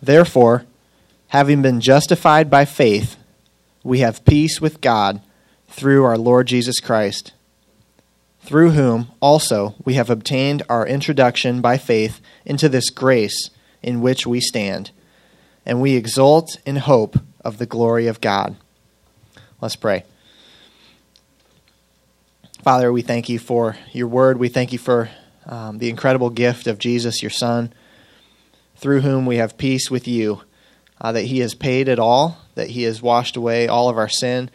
Therefore, having been justified by faith, we have peace with God through our Lord Jesus Christ, through whom also we have obtained our introduction by faith into this grace in which we stand, and we exult in hope of the glory of God. Let's pray. Father, we thank you for your word. We thank you for um, the incredible gift of Jesus, your Son, through whom we have peace with you, uh, that he has paid it all, that he has washed away all of our sin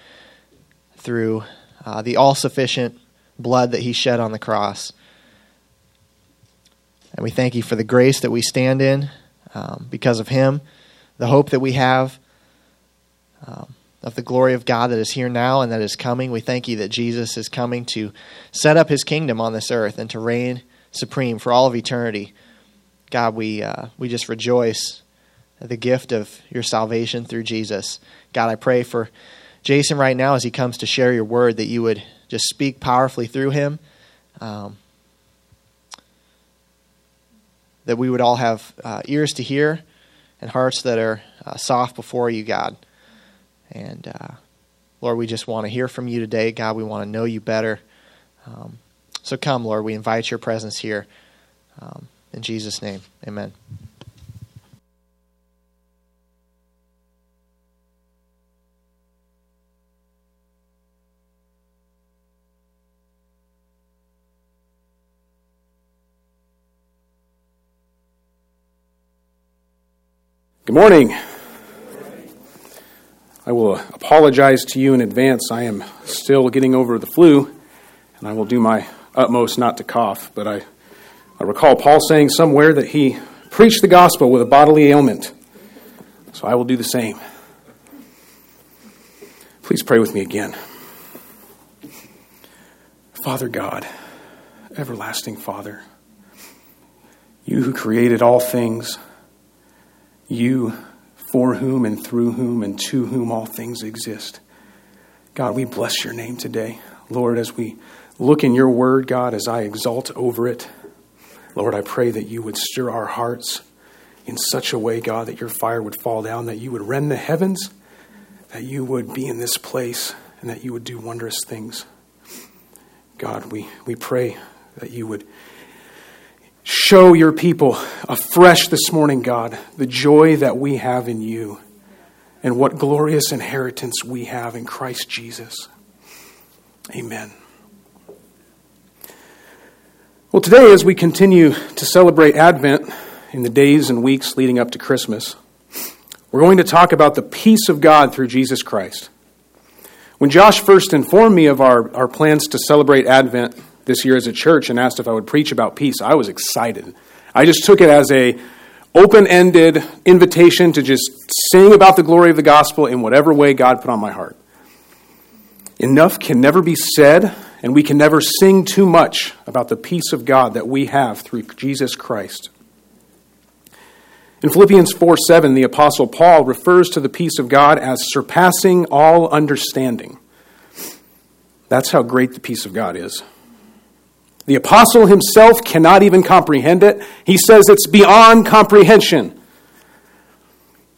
through uh, the all sufficient blood that he shed on the cross. And we thank you for the grace that we stand in um, because of him, the hope that we have. Um, of the glory of God that is here now and that is coming. We thank you that Jesus is coming to set up his kingdom on this earth and to reign supreme for all of eternity. God, we, uh, we just rejoice at the gift of your salvation through Jesus. God, I pray for Jason right now as he comes to share your word that you would just speak powerfully through him. Um, that we would all have uh, ears to hear and hearts that are uh, soft before you, God. And uh, Lord, we just want to hear from you today. God, we want to know you better. Um, so come, Lord, we invite your presence here. Um, in Jesus' name, amen. Good morning. I will apologize to you in advance. I am still getting over the flu, and I will do my utmost not to cough. But I, I recall Paul saying somewhere that he preached the gospel with a bodily ailment. So I will do the same. Please pray with me again. Father God, everlasting Father, you who created all things, you for whom and through whom and to whom all things exist. God, we bless your name today. Lord, as we look in your word, God, as I exalt over it, Lord, I pray that you would stir our hearts in such a way, God, that your fire would fall down, that you would rend the heavens, that you would be in this place, and that you would do wondrous things. God, we, we pray that you would Show your people afresh this morning, God, the joy that we have in you and what glorious inheritance we have in Christ Jesus. Amen. Well, today, as we continue to celebrate Advent in the days and weeks leading up to Christmas, we're going to talk about the peace of God through Jesus Christ. When Josh first informed me of our, our plans to celebrate Advent, this year as a church and asked if I would preach about peace, I was excited. I just took it as a open-ended invitation to just sing about the glory of the gospel in whatever way God put on my heart. Enough can never be said, and we can never sing too much about the peace of God that we have through Jesus Christ. In Philippians 4 7, the Apostle Paul refers to the peace of God as surpassing all understanding. That's how great the peace of God is. The apostle himself cannot even comprehend it. He says it's beyond comprehension.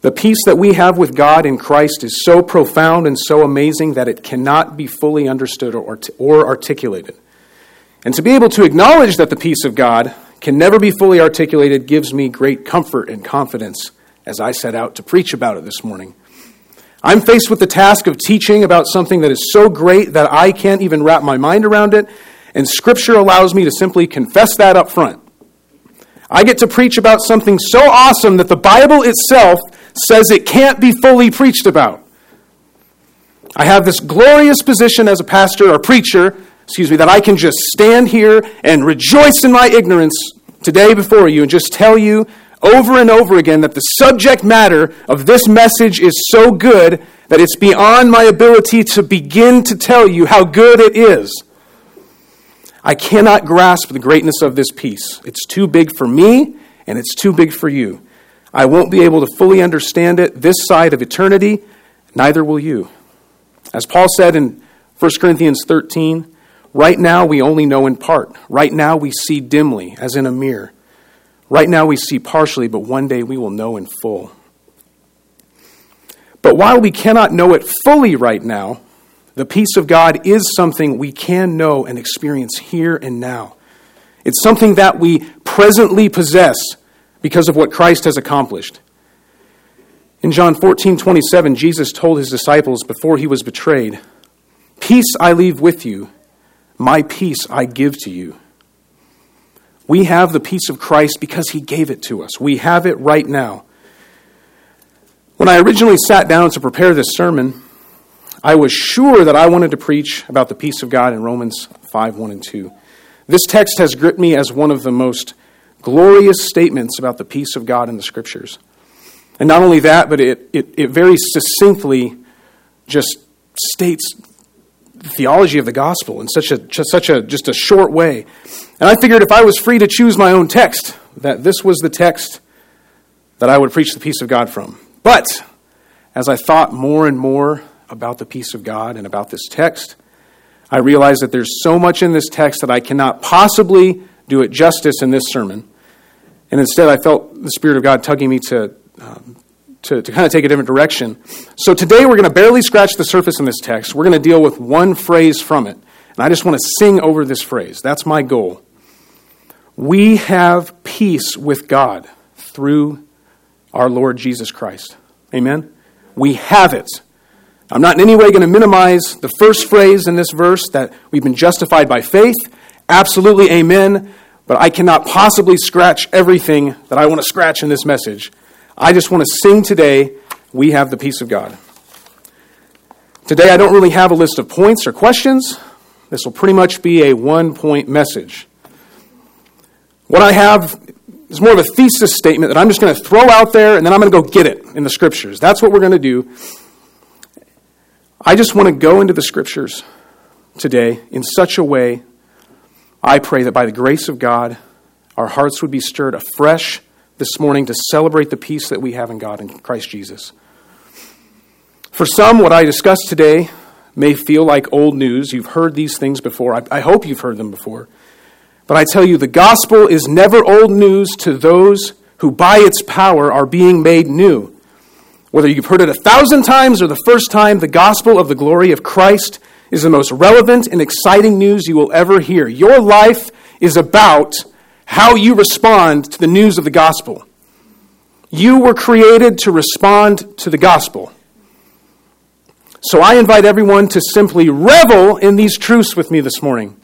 The peace that we have with God in Christ is so profound and so amazing that it cannot be fully understood or, or articulated. And to be able to acknowledge that the peace of God can never be fully articulated gives me great comfort and confidence as I set out to preach about it this morning. I'm faced with the task of teaching about something that is so great that I can't even wrap my mind around it and Scripture allows me to simply confess that up front. I get to preach about something so awesome that the Bible itself says it can't be fully preached about. I have this glorious position as a pastor or preacher, excuse me, that I can just stand here and rejoice in my ignorance today before you and just tell you over and over again that the subject matter of this message is so good that it's beyond my ability to begin to tell you how good it is. I cannot grasp the greatness of this peace. It's too big for me, and it's too big for you. I won't be able to fully understand it this side of eternity, neither will you. As Paul said in 1 Corinthians 13, right now we only know in part. Right now we see dimly, as in a mirror. Right now we see partially, but one day we will know in full. But while we cannot know it fully right now, the peace of God is something we can know and experience here and now. It's something that we presently possess because of what Christ has accomplished. In John 14, 27, Jesus told his disciples before he was betrayed, Peace I leave with you, my peace I give to you. We have the peace of Christ because he gave it to us. We have it right now. When I originally sat down to prepare this sermon, I was sure that I wanted to preach about the peace of God in Romans 5 1 and 2. This text has gripped me as one of the most glorious statements about the peace of God in the Scriptures. And not only that, but it, it, it very succinctly just states the theology of the gospel in such a, just, such a just a short way. And I figured if I was free to choose my own text, that this was the text that I would preach the peace of God from. But as I thought more and more about the peace of God and about this text, I realized that there's so much in this text that I cannot possibly do it justice in this sermon. And instead, I felt the Spirit of God tugging me to, um, to, to kind of take a different direction. So today, we're going to barely scratch the surface in this text. We're going to deal with one phrase from it. And I just want to sing over this phrase. That's my goal. We have peace with God through our Lord Jesus Christ. Amen? We have it. I'm not in any way going to minimize the first phrase in this verse that we've been justified by faith. Absolutely, amen. But I cannot possibly scratch everything that I want to scratch in this message. I just want to sing today, We Have the Peace of God. Today, I don't really have a list of points or questions. This will pretty much be a one point message. What I have is more of a thesis statement that I'm just going to throw out there and then I'm going to go get it in the scriptures. That's what we're going to do. I just want to go into the scriptures today in such a way I pray that by the grace of God, our hearts would be stirred afresh this morning to celebrate the peace that we have in God in Christ Jesus. For some, what I discuss today may feel like old news. You've heard these things before. I, I, hope you've heard them before. But I tell you, the gospel is never old news to those who, by its power, are being made new. Whether you've heard it a thousand times or the first time, the gospel of the glory of Christ is the most relevant and exciting news you will ever hear. Your life is about how you respond to the news of the gospel. You were created to respond to the gospel. So I invite everyone to simply revel in these truths with me this morning.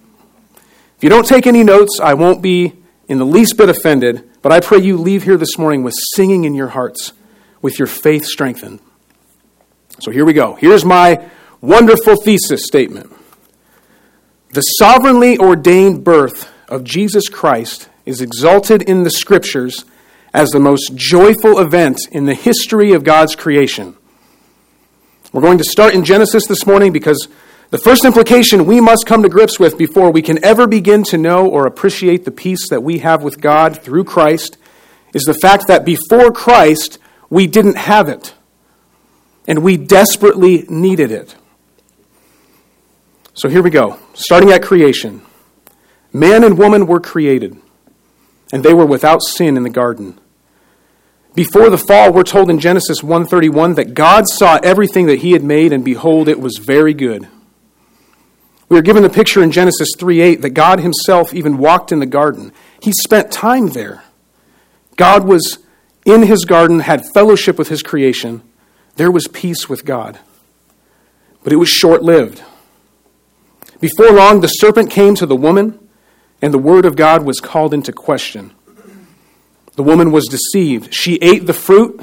If you don't take any notes, I won't be in the least bit offended, but I pray you leave here this morning with singing in your hearts, with your faith strengthened. So here we go. Here's my wonderful thesis statement. The sovereignly ordained birth of Jesus Christ is exalted in the Scriptures as the most joyful event in the history of God's creation. We're going to start in Genesis this morning because the first implication we must come to grips with before we can ever begin to know or appreciate the peace that we have with God through Christ is the fact that before Christ, we didn't have it. And we desperately needed it. So here we go. Starting at creation. Man and woman were created, and they were without sin in the garden. Before the fall, we're told in Genesis 1:31 that God saw everything that he had made and behold it was very good. We are given the picture in Genesis 3:8 that God himself even walked in the garden. He spent time there. God was in his garden, had fellowship with his creation. There was peace with God. But it was short-lived. Before long, the serpent came to the woman, and the word of God was called into question. The woman was deceived. She ate the fruit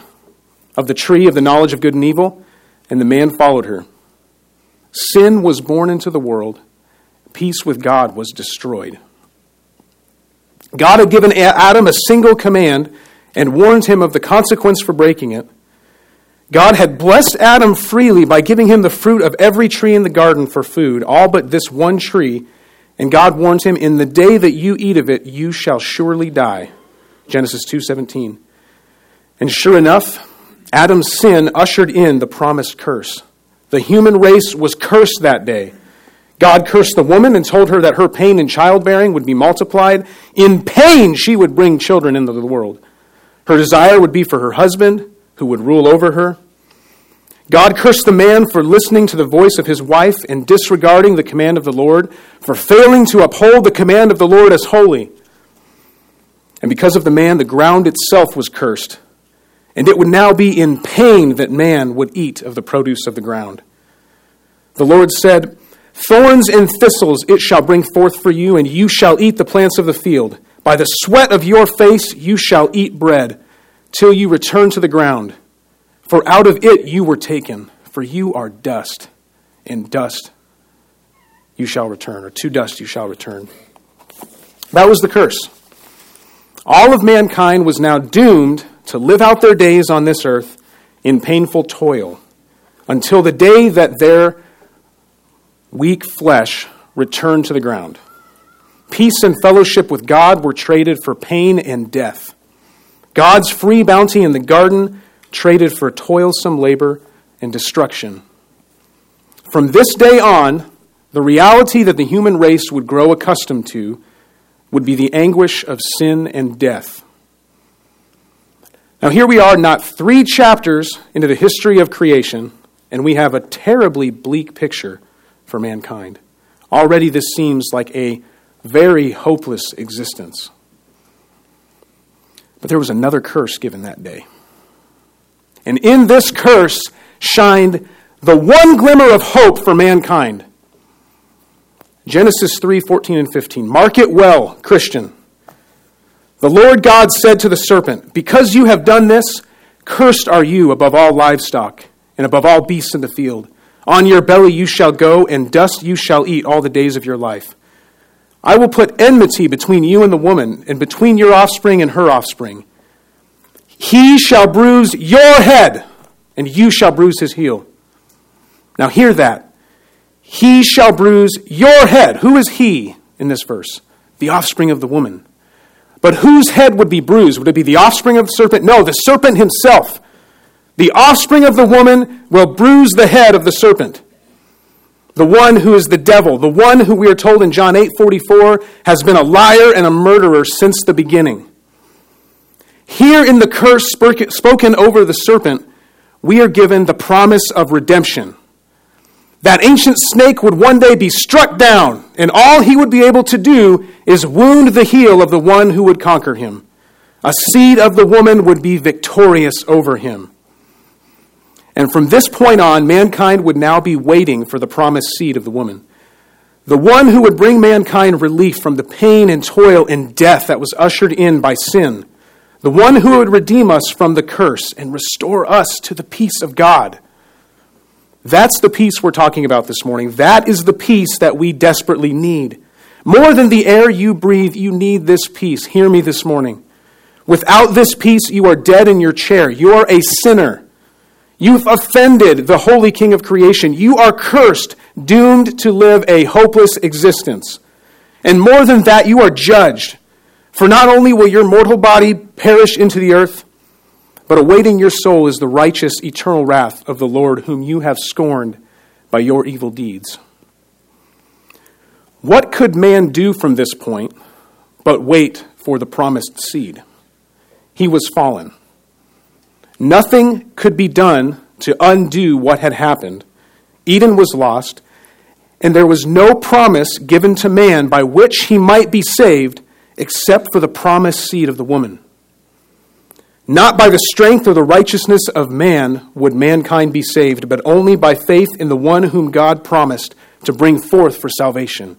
of the tree of the knowledge of good and evil, and the man followed her. Sin was born into the world, peace with God was destroyed. God had given Adam a single command and warned him of the consequence for breaking it. God had blessed Adam freely by giving him the fruit of every tree in the garden for food, all but this one tree. And God warns him, "In the day that you eat of it, you shall surely die." Genesis 2:17. And sure enough, Adam's sin ushered in the promised curse. The human race was cursed that day. God cursed the woman and told her that her pain in childbearing would be multiplied. In pain, she would bring children into the world. Her desire would be for her husband, who would rule over her. God cursed the man for listening to the voice of his wife and disregarding the command of the Lord, for failing to uphold the command of the Lord as holy. And because of the man, the ground itself was cursed, and it would now be in pain that man would eat of the produce of the ground. The Lord said, Thorns and thistles it shall bring forth for you, and you shall eat the plants of the field. By the sweat of your face you shall eat bread, till you return to the ground. For out of it you were taken, for you are dust, and dust you shall return, or to dust you shall return. That was the curse. All of mankind was now doomed to live out their days on this earth in painful toil until the day that their weak flesh returned to the ground. Peace and fellowship with God were traded for pain and death. God's free bounty in the garden traded for toilsome labor and destruction. From this day on, the reality that the human race would grow accustomed to would be the anguish of sin and death. Now, here we are, not three chapters into the history of creation, and we have a terribly bleak picture for mankind. Already, this seems like a very hopeless existence. But there was another curse given that day. And in this curse shined the one glimmer of hope for mankind. Genesis 3 14 and 15. Mark it well, Christian. The Lord God said to the serpent, Because you have done this, cursed are you above all livestock and above all beasts in the field. On your belly you shall go, and dust you shall eat all the days of your life. I will put enmity between you and the woman, and between your offspring and her offspring. He shall bruise your head, and you shall bruise his heel. Now, hear that. He shall bruise your head. Who is he in this verse? The offspring of the woman. But whose head would be bruised? Would it be the offspring of the serpent? No, the serpent himself. The offspring of the woman will bruise the head of the serpent. The one who is the devil, the one who we are told in John 8 44 has been a liar and a murderer since the beginning. Here in the curse spoken over the serpent, we are given the promise of redemption. That ancient snake would one day be struck down, and all he would be able to do is wound the heel of the one who would conquer him. A seed of the woman would be victorious over him. And from this point on, mankind would now be waiting for the promised seed of the woman. The one who would bring mankind relief from the pain and toil and death that was ushered in by sin the one who would redeem us from the curse and restore us to the peace of God. That's the peace we're talking about this morning. That is the peace that we desperately need. More than the air you breathe, you need this peace. Hear me this morning. Without this peace, you are dead in your chair. You are a sinner. You've offended the Holy King of creation. You are cursed, doomed to live a hopeless existence. And more than that, you are judged. For not only will your mortal body perish into the earth, but awaiting your soul is the righteous eternal wrath of the Lord, whom you have scorned by your evil deeds. What could man do from this point but wait for the promised seed? He was fallen. Nothing could be done to undo what had happened. Eden was lost, and there was no promise given to man by which he might be saved except for the promised seed of the woman. Not by the strength or the righteousness of man would mankind be saved, but only by faith in the one whom God promised to bring forth for salvation.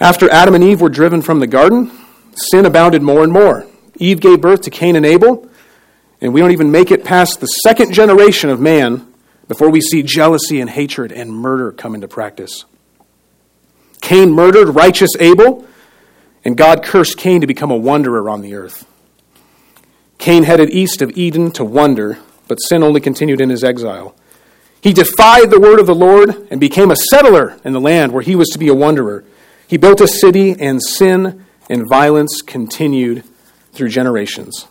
After Adam and Eve were driven from the garden, sin abounded more and more. Eve gave birth to Cain and Abel, and we don't even make it past the second generation of man before we see jealousy and hatred and murder come into practice. Cain murdered righteous Abel, and God cursed Cain to become a wanderer on the earth. Cain headed east of Eden to wander, but sin only continued in his exile. He defied the word of the Lord and became a settler in the land where he was to be a wanderer. He built a city, and sin and violence continued through generations.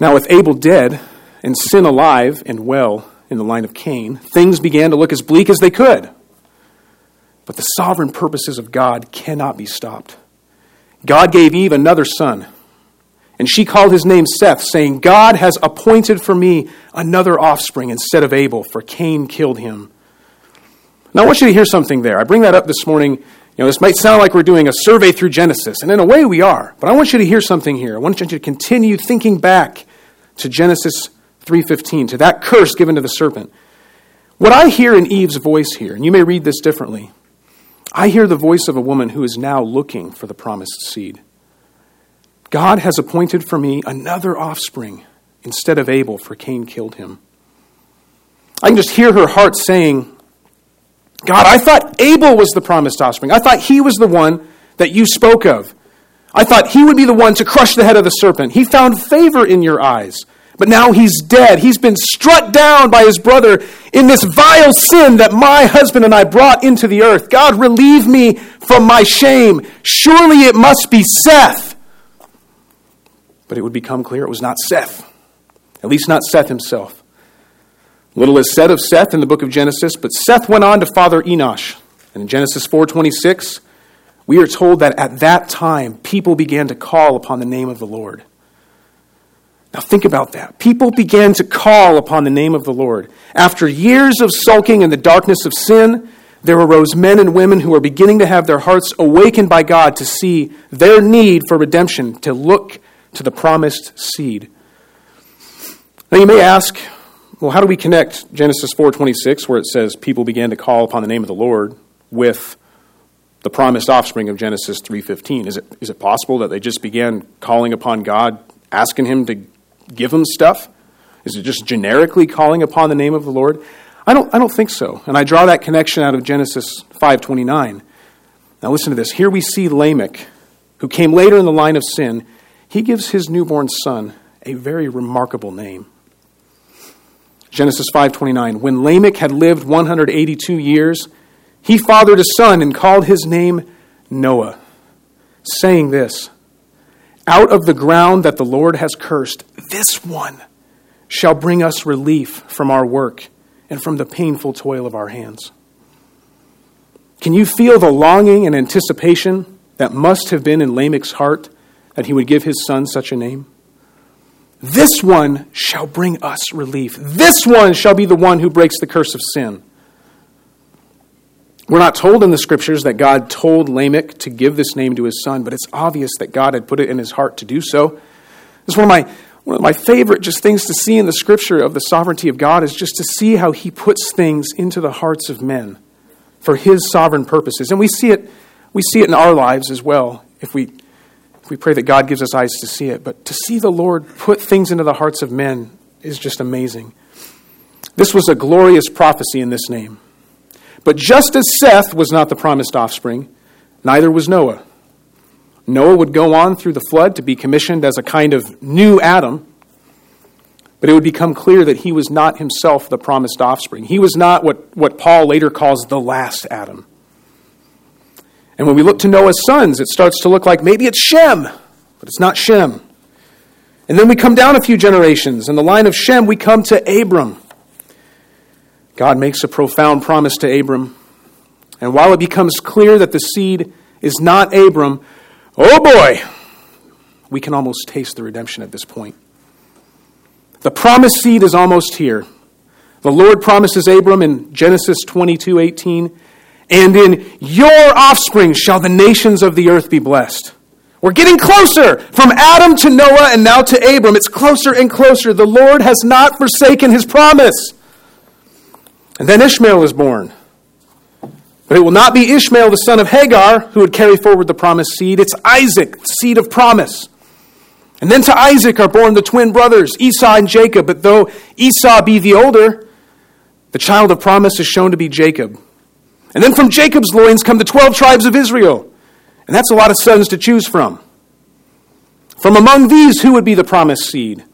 Now, with Abel dead and sin alive and well in the line of Cain, things began to look as bleak as they could. But the sovereign purposes of God cannot be stopped. God gave Eve another son, and she called his name Seth, saying, God has appointed for me another offspring instead of Abel, for Cain killed him. Now, I want you to hear something there. I bring that up this morning. You know, this might sound like we're doing a survey through Genesis, and in a way we are. But I want you to hear something here. I want you to continue thinking back to Genesis 3:15, to that curse given to the serpent. What I hear in Eve's voice here, and you may read this differently, I hear the voice of a woman who is now looking for the promised seed. God has appointed for me another offspring instead of Abel, for Cain killed him. I can just hear her heart saying, God, I thought Abel was the promised offspring. I thought he was the one that you spoke of. I thought he would be the one to crush the head of the serpent. He found favor in your eyes. But now he's dead. He's been struck down by his brother in this vile sin that my husband and I brought into the earth. God, relieve me from my shame. Surely it must be Seth. But it would become clear it was not Seth, at least not Seth himself. Little is said of Seth in the book of Genesis, but Seth went on to father Enosh. And in Genesis 4:26, we are told that at that time people began to call upon the name of the Lord. Now think about that. People began to call upon the name of the Lord. After years of sulking in the darkness of sin, there arose men and women who were beginning to have their hearts awakened by God to see their need for redemption, to look to the promised seed. Now you may ask, well, how do we connect Genesis 4:26 where it says people began to call upon the name of the Lord with the promised offspring of Genesis 3:15? Is it is it possible that they just began calling upon God, asking him to give them stuff? Is it just generically calling upon the name of the Lord? I don't, I don't think so. And I draw that connection out of Genesis 5.29. Now listen to this. Here we see Lamech, who came later in the line of sin. He gives his newborn son a very remarkable name. Genesis 5:29 When Lamech had lived 182 years he fathered a son and called his name Noah saying this out of the ground that the Lord has cursed, this one shall bring us relief from our work and from the painful toil of our hands. Can you feel the longing and anticipation that must have been in Lamech's heart that he would give his son such a name? This one shall bring us relief. This one shall be the one who breaks the curse of sin. We're not told in the scriptures that God told Lamech to give this name to his son, but it's obvious that God had put it in his heart to do so. It's one of my one of my favorite just things to see in the scripture of the sovereignty of God is just to see how he puts things into the hearts of men for his sovereign purposes. And we see it we see it in our lives as well if we if we pray that God gives us eyes to see it, but to see the Lord put things into the hearts of men is just amazing. This was a glorious prophecy in this name. But just as Seth was not the promised offspring, neither was Noah. Noah would go on through the flood to be commissioned as a kind of new Adam, but it would become clear that he was not himself the promised offspring. He was not what, what Paul later calls the last Adam. And when we look to Noah's sons, it starts to look like maybe it's Shem, but it's not Shem. And then we come down a few generations. In the line of Shem, we come to Abram. God makes a profound promise to Abram. And while it becomes clear that the seed is not Abram, oh boy, we can almost taste the redemption at this point. The promised seed is almost here. The Lord promises Abram in Genesis 22 18, and in your offspring shall the nations of the earth be blessed. We're getting closer from Adam to Noah and now to Abram. It's closer and closer. The Lord has not forsaken his promise. And then Ishmael is born. But it will not be Ishmael, the son of Hagar, who would carry forward the promised seed. It's Isaac, seed of promise. And then to Isaac are born the twin brothers, Esau and Jacob. But though Esau be the older, the child of promise is shown to be Jacob. And then from Jacob's loins come the 12 tribes of Israel. And that's a lot of sons to choose from. From among these, who would be the promised seed?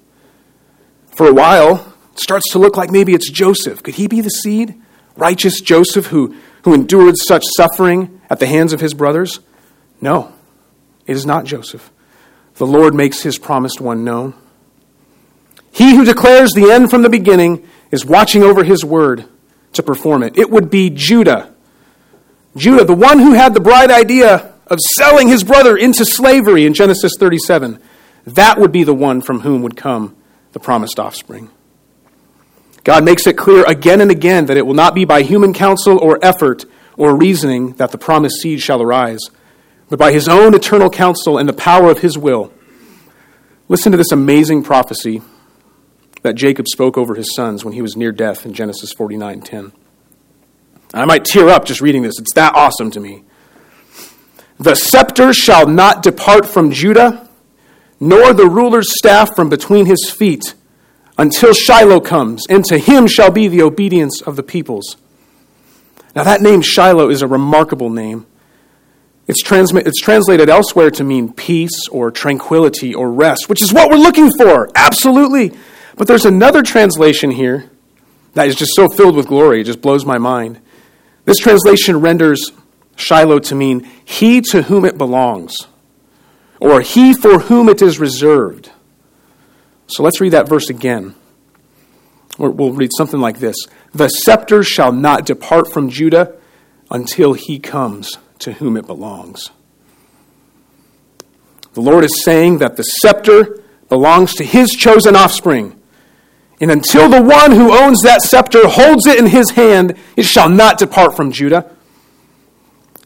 For a while, starts to look like maybe it's Joseph. Could he be the seed? Righteous Joseph who, who endured such suffering at the hands of his brothers? No, it is not Joseph. The Lord makes his promised one known. He who declares the end from the beginning is watching over his word to perform it. It would be Judah. Judah, the one who had the bright idea of selling his brother into slavery in Genesis 37. That would be the one from whom would come the promised offspring. God makes it clear again and again that it will not be by human counsel or effort or reasoning that the promised seed shall arise, but by his own eternal counsel and the power of his will. Listen to this amazing prophecy that Jacob spoke over his sons when he was near death in Genesis 49:10. I might tear up just reading this. It's that awesome to me. The scepter shall not depart from Judah, nor the ruler's staff from between his feet, until Shiloh comes, and to him shall be the obedience of the peoples. Now, that name Shiloh is a remarkable name. It's, transmi- it's translated elsewhere to mean peace or tranquility or rest, which is what we're looking for, absolutely. But there's another translation here that is just so filled with glory, it just blows my mind. This translation renders Shiloh to mean he to whom it belongs, or he for whom it is reserved. So let's read that verse again. We'll read something like this The scepter shall not depart from Judah until he comes to whom it belongs. The Lord is saying that the scepter belongs to his chosen offspring. And until the one who owns that scepter holds it in his hand, it shall not depart from Judah.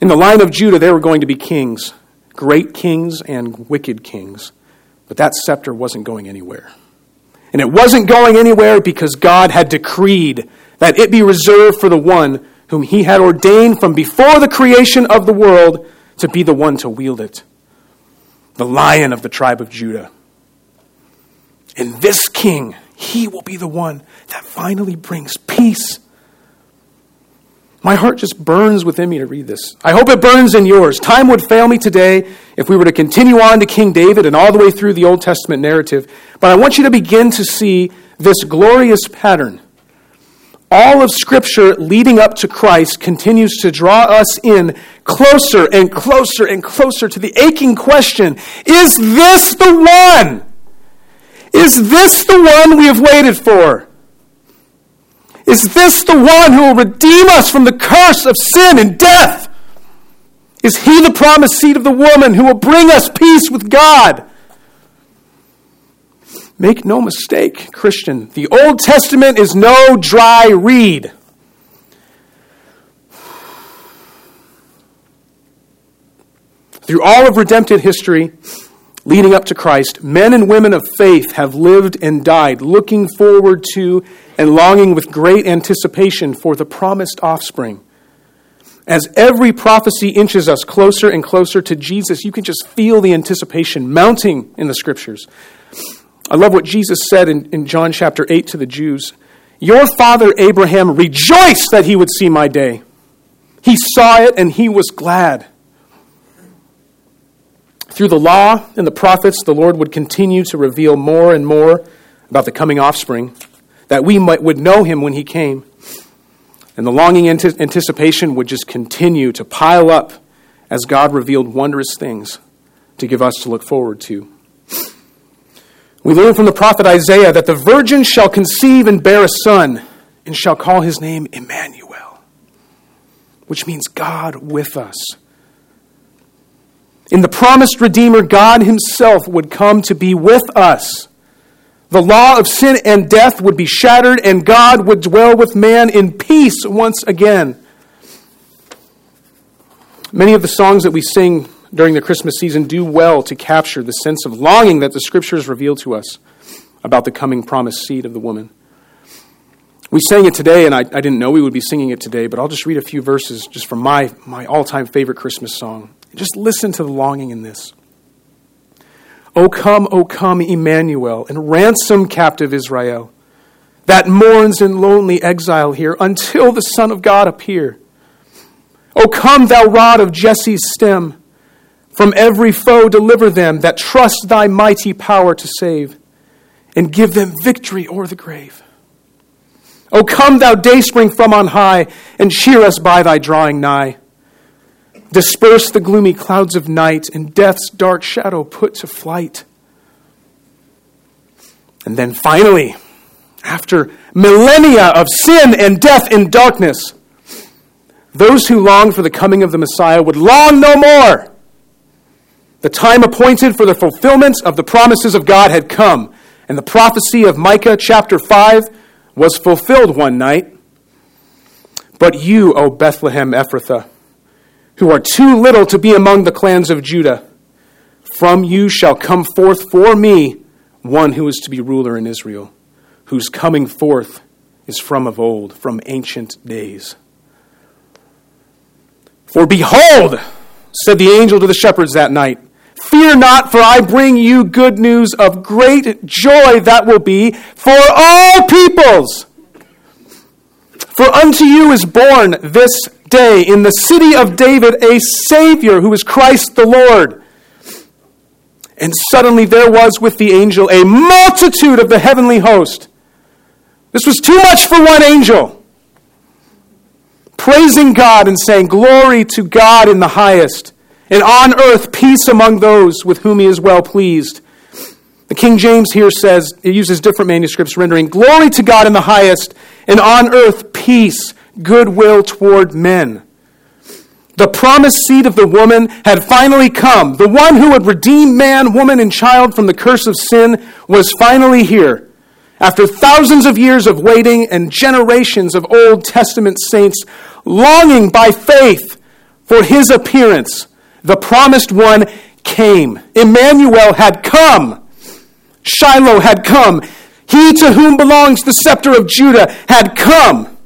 In the line of Judah, there were going to be kings, great kings and wicked kings. But that scepter wasn't going anywhere. And it wasn't going anywhere because God had decreed that it be reserved for the one whom he had ordained from before the creation of the world to be the one to wield it the lion of the tribe of Judah. And this king, he will be the one that finally brings peace my heart just burns within me to read this. I hope it burns in yours. Time would fail me today if we were to continue on to King David and all the way through the Old Testament narrative. But I want you to begin to see this glorious pattern. All of Scripture leading up to Christ continues to draw us in closer and closer and closer to the aching question Is this the one? Is this the one we have waited for? Is this the one who will redeem us from the curse of sin and death? Is he the promised seed of the woman who will bring us peace with God? Make no mistake, Christian, the Old Testament is no dry read. Through all of redemptive history, leading up to Christ, men and women of faith have lived and died looking forward to and longing with great anticipation for the promised offspring. As every prophecy inches us closer and closer to Jesus, you can just feel the anticipation mounting in the scriptures. I love what Jesus said in, in John chapter 8 to the Jews Your father Abraham rejoiced that he would see my day. He saw it and he was glad. Through the law and the prophets, the Lord would continue to reveal more and more about the coming offspring, that we might, would know him when he came. And the longing anticipation would just continue to pile up as God revealed wondrous things to give us to look forward to. We learn from the prophet Isaiah that the virgin shall conceive and bear a son, and shall call his name Emmanuel, which means God with us. In the promised Redeemer, God Himself would come to be with us. The law of sin and death would be shattered, and God would dwell with man in peace once again. Many of the songs that we sing during the Christmas season do well to capture the sense of longing that the Scriptures reveal to us about the coming promised seed of the woman. We sang it today, and I, I didn't know we would be singing it today, but I'll just read a few verses just from my, my all time favorite Christmas song. Just listen to the longing in this. O come, O come, Emmanuel, and ransom captive Israel, that mourns in lonely exile here until the Son of God appear. O come, thou rod of Jesse's stem, from every foe deliver them that trust thy mighty power to save, and give them victory o'er the grave. O come, thou dayspring from on high, and cheer us by thy drawing nigh. Disperse the gloomy clouds of night, and death's dark shadow put to flight. And then finally, after millennia of sin and death and darkness, those who longed for the coming of the Messiah would long no more. The time appointed for the fulfillment of the promises of God had come, and the prophecy of Micah chapter 5 was fulfilled one night. But you, O Bethlehem Ephrathah, who are too little to be among the clans of Judah, from you shall come forth for me one who is to be ruler in Israel, whose coming forth is from of old, from ancient days. For behold, said the angel to the shepherds that night, Fear not, for I bring you good news of great joy that will be for all peoples. For unto you is born this day in the city of David a Savior who is Christ the Lord. And suddenly there was with the angel a multitude of the heavenly host. This was too much for one angel. Praising God and saying, Glory to God in the highest, and on earth peace among those with whom he is well pleased. The King James here says, it uses different manuscripts rendering, Glory to God in the highest, and on earth peace, goodwill toward men. The promised seed of the woman had finally come. The one who would redeem man, woman, and child from the curse of sin was finally here. After thousands of years of waiting and generations of Old Testament saints longing by faith for his appearance, the promised one came. Emmanuel had come. Shiloh had come. He to whom belongs the scepter of Judah had come.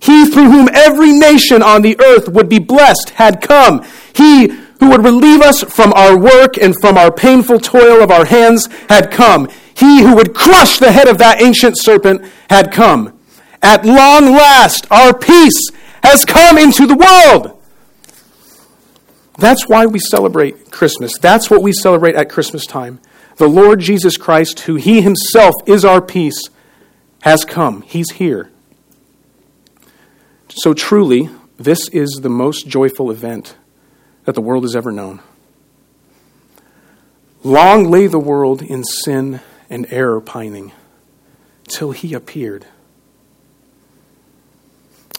He through whom every nation on the earth would be blessed had come. He who would relieve us from our work and from our painful toil of our hands had come. He who would crush the head of that ancient serpent had come. At long last, our peace has come into the world. That's why we celebrate Christmas. That's what we celebrate at Christmas time. The Lord Jesus Christ, who He Himself is our peace, has come. He's here. So truly, this is the most joyful event that the world has ever known. Long lay the world in sin and error pining till he appeared.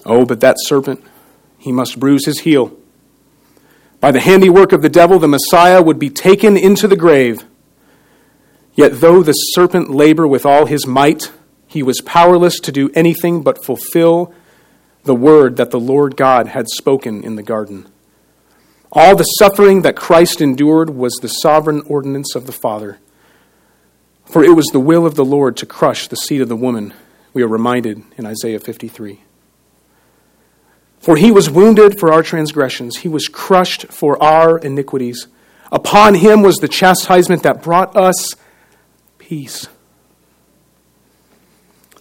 Oh, but that serpent, he must bruise his heel. By the handiwork of the devil, the Messiah would be taken into the grave. Yet though the serpent labor with all his might, he was powerless to do anything but fulfill the word that the Lord God had spoken in the garden. All the suffering that Christ endured was the sovereign ordinance of the Father. For it was the will of the Lord to crush the seed of the woman, we are reminded in Isaiah 53. For he was wounded for our transgressions, he was crushed for our iniquities. Upon him was the chastisement that brought us peace.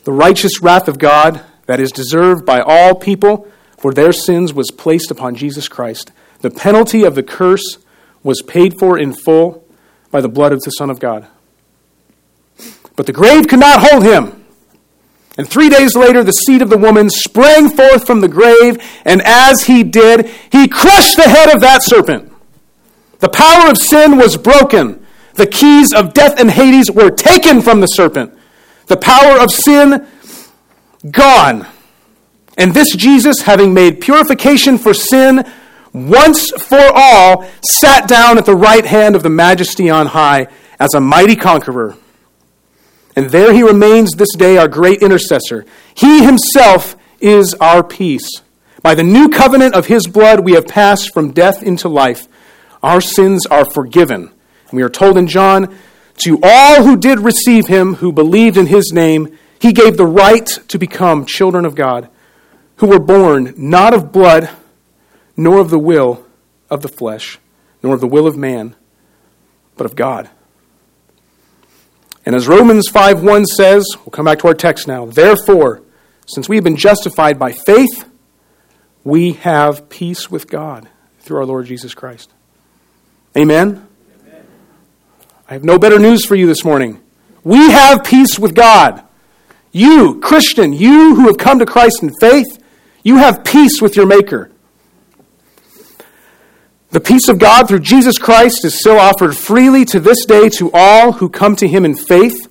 The righteous wrath of God that is deserved by all people for their sins was placed upon Jesus Christ. The penalty of the curse was paid for in full by the blood of the Son of God. But the grave could not hold him. And three days later, the seed of the woman sprang forth from the grave, and as he did, he crushed the head of that serpent. The power of sin was broken. The keys of death and Hades were taken from the serpent. The power of sin gone. And this Jesus, having made purification for sin once for all, sat down at the right hand of the majesty on high as a mighty conqueror. And there he remains this day, our great intercessor. He himself is our peace. By the new covenant of his blood, we have passed from death into life. Our sins are forgiven. And we are told in John, to all who did receive him, who believed in his name, he gave the right to become children of God, who were born not of blood, nor of the will of the flesh, nor of the will of man, but of God. And as Romans 5 1 says, we'll come back to our text now. Therefore, since we have been justified by faith, we have peace with God through our Lord Jesus Christ. Amen? Amen. I have no better news for you this morning. We have peace with God. You, Christian, you who have come to Christ in faith, you have peace with your Maker. The peace of God through Jesus Christ is still offered freely to this day to all who come to Him in faith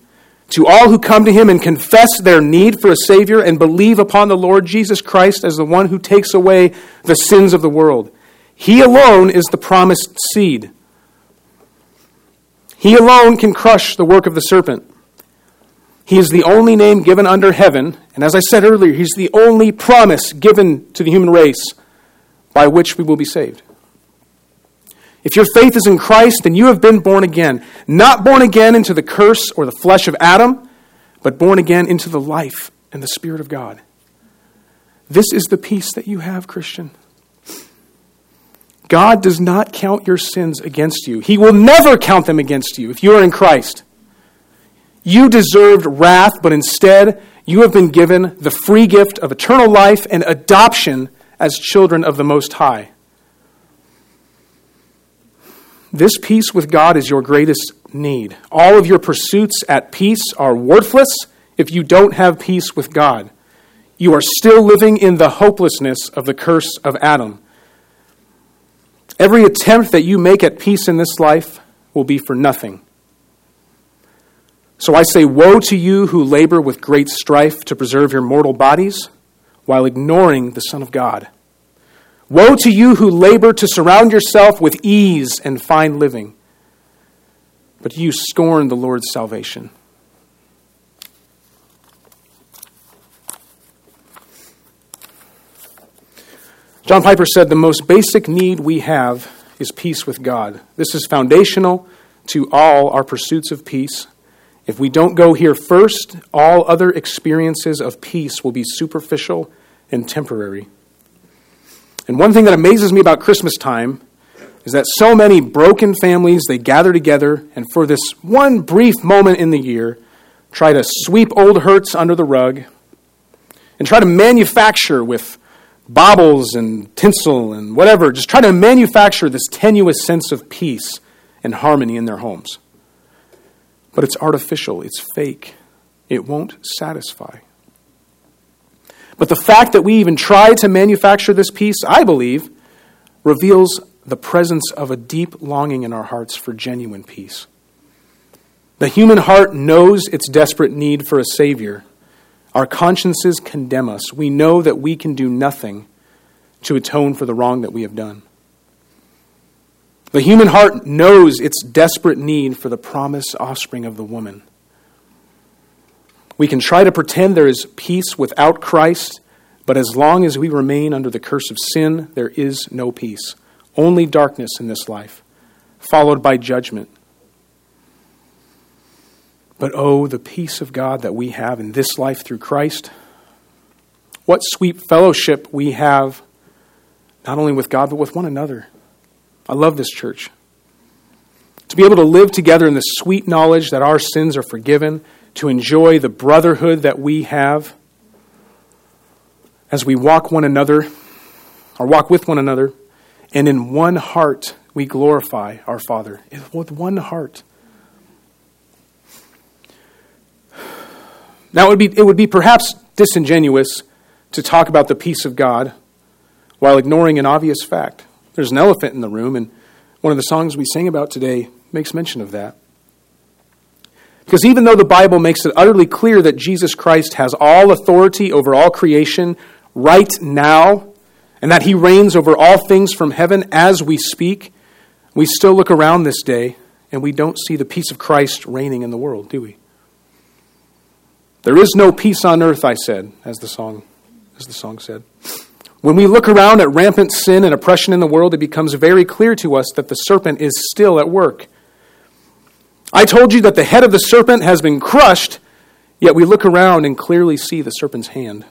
to all who come to him and confess their need for a Savior and believe upon the Lord Jesus Christ as the one who takes away the sins of the world. He alone is the promised seed. He alone can crush the work of the serpent. He is the only name given under heaven, and as I said earlier, he's the only promise given to the human race by which we will be saved. If your faith is in Christ, then you have been born again. Not born again into the curse or the flesh of Adam, but born again into the life and the Spirit of God. This is the peace that you have, Christian. God does not count your sins against you. He will never count them against you if you are in Christ. You deserved wrath, but instead, you have been given the free gift of eternal life and adoption as children of the Most High. This peace with God is your greatest need. All of your pursuits at peace are worthless if you don't have peace with God. You are still living in the hopelessness of the curse of Adam. Every attempt that you make at peace in this life will be for nothing. So I say, Woe to you who labor with great strife to preserve your mortal bodies while ignoring the Son of God. Woe to you who labor to surround yourself with ease and fine living, but you scorn the Lord's salvation. John Piper said the most basic need we have is peace with God. This is foundational to all our pursuits of peace. If we don't go here first, all other experiences of peace will be superficial and temporary. And one thing that amazes me about Christmas time is that so many broken families they gather together and for this one brief moment in the year try to sweep old hurts under the rug and try to manufacture with baubles and tinsel and whatever just try to manufacture this tenuous sense of peace and harmony in their homes. But it's artificial, it's fake. It won't satisfy. But the fact that we even try to manufacture this peace, I believe, reveals the presence of a deep longing in our hearts for genuine peace. The human heart knows its desperate need for a Savior. Our consciences condemn us. We know that we can do nothing to atone for the wrong that we have done. The human heart knows its desperate need for the promised offspring of the woman. We can try to pretend there is peace without Christ, but as long as we remain under the curse of sin, there is no peace. Only darkness in this life, followed by judgment. But oh, the peace of God that we have in this life through Christ. What sweet fellowship we have, not only with God, but with one another. I love this church. To be able to live together in the sweet knowledge that our sins are forgiven to enjoy the brotherhood that we have as we walk one another, or walk with one another, and in one heart we glorify our Father. With one heart. Now, it would, be, it would be perhaps disingenuous to talk about the peace of God while ignoring an obvious fact. There's an elephant in the room, and one of the songs we sang about today makes mention of that. Because even though the Bible makes it utterly clear that Jesus Christ has all authority over all creation right now, and that he reigns over all things from heaven as we speak, we still look around this day and we don't see the peace of Christ reigning in the world, do we? There is no peace on earth, I said, as the song, as the song said. When we look around at rampant sin and oppression in the world, it becomes very clear to us that the serpent is still at work. I told you that the head of the serpent has been crushed, yet we look around and clearly see the serpent's hand.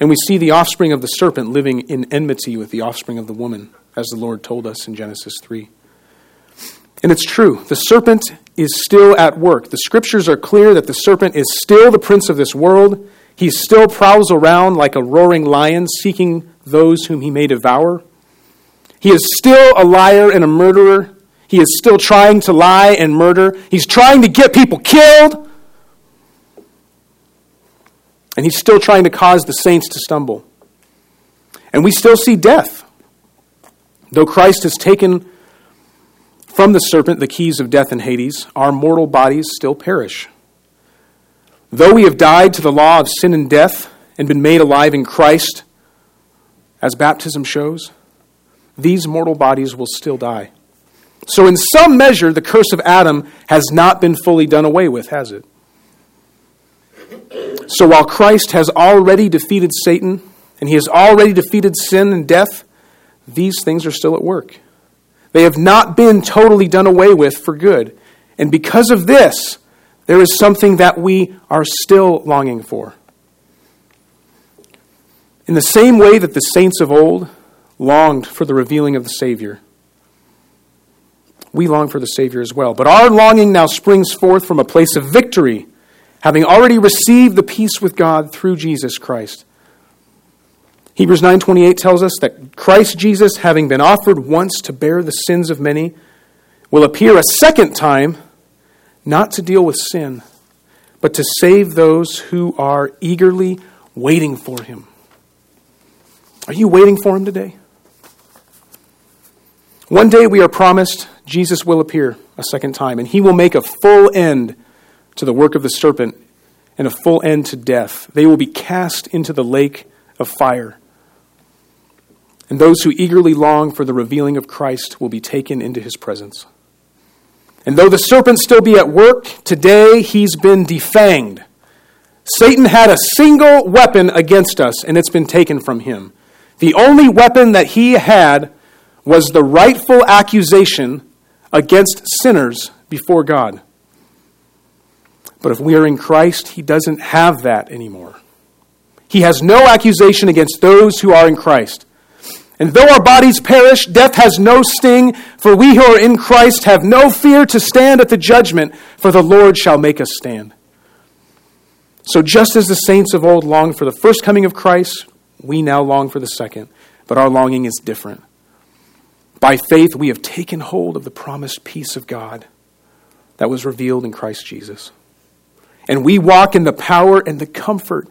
And we see the offspring of the serpent living in enmity with the offspring of the woman, as the Lord told us in Genesis 3. And it's true, the serpent is still at work. The scriptures are clear that the serpent is still the prince of this world. He still prowls around like a roaring lion, seeking those whom he may devour. He is still a liar and a murderer. He is still trying to lie and murder. He's trying to get people killed. And he's still trying to cause the saints to stumble. And we still see death. Though Christ has taken from the serpent the keys of death and Hades, our mortal bodies still perish. Though we have died to the law of sin and death and been made alive in Christ, as baptism shows, these mortal bodies will still die. So, in some measure, the curse of Adam has not been fully done away with, has it? So, while Christ has already defeated Satan and he has already defeated sin and death, these things are still at work. They have not been totally done away with for good. And because of this, there is something that we are still longing for. In the same way that the saints of old longed for the revealing of the Savior, we long for the Savior as well. But our longing now springs forth from a place of victory, having already received the peace with God through Jesus Christ. Hebrews 9:28 tells us that Christ Jesus having been offered once to bear the sins of many will appear a second time not to deal with sin but to save those who are eagerly waiting for him. Are you waiting for him today? One day we are promised Jesus will appear a second time, and he will make a full end to the work of the serpent and a full end to death. They will be cast into the lake of fire. And those who eagerly long for the revealing of Christ will be taken into his presence. And though the serpent still be at work, today he's been defanged. Satan had a single weapon against us, and it's been taken from him. The only weapon that he had was the rightful accusation against sinners before God. But if we are in Christ, he doesn't have that anymore. He has no accusation against those who are in Christ. And though our bodies perish, death has no sting, for we who are in Christ have no fear to stand at the judgment, for the Lord shall make us stand. So, just as the saints of old longed for the first coming of Christ, we now long for the second, but our longing is different. By faith, we have taken hold of the promised peace of God that was revealed in Christ Jesus. And we walk in the power and the comfort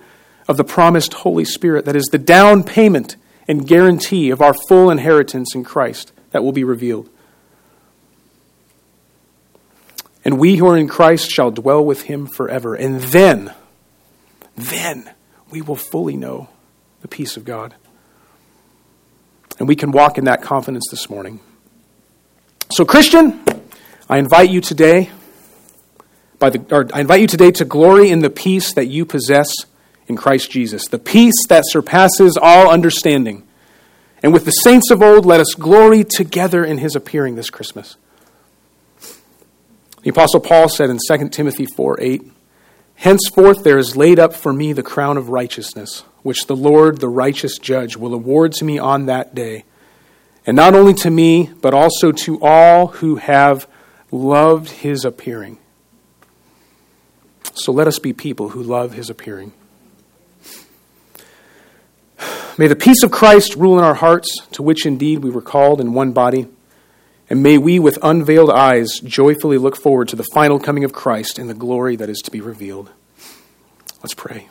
of the promised Holy Spirit that is the down payment and guarantee of our full inheritance in Christ that will be revealed. And we who are in Christ shall dwell with him forever. And then, then we will fully know the peace of God. And we can walk in that confidence this morning. So, Christian, I invite you today, by the, I invite you today to glory in the peace that you possess in Christ Jesus, the peace that surpasses all understanding. And with the saints of old, let us glory together in his appearing this Christmas. The Apostle Paul said in 2 Timothy 4 8, Henceforth there is laid up for me the crown of righteousness, which the Lord, the righteous judge, will award to me on that day. And not only to me, but also to all who have loved his appearing. So let us be people who love his appearing. May the peace of Christ rule in our hearts, to which indeed we were called in one body. And may we, with unveiled eyes, joyfully look forward to the final coming of Christ and the glory that is to be revealed. Let's pray.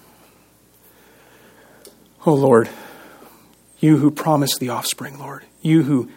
Oh Lord, you who promised the offspring, Lord, you who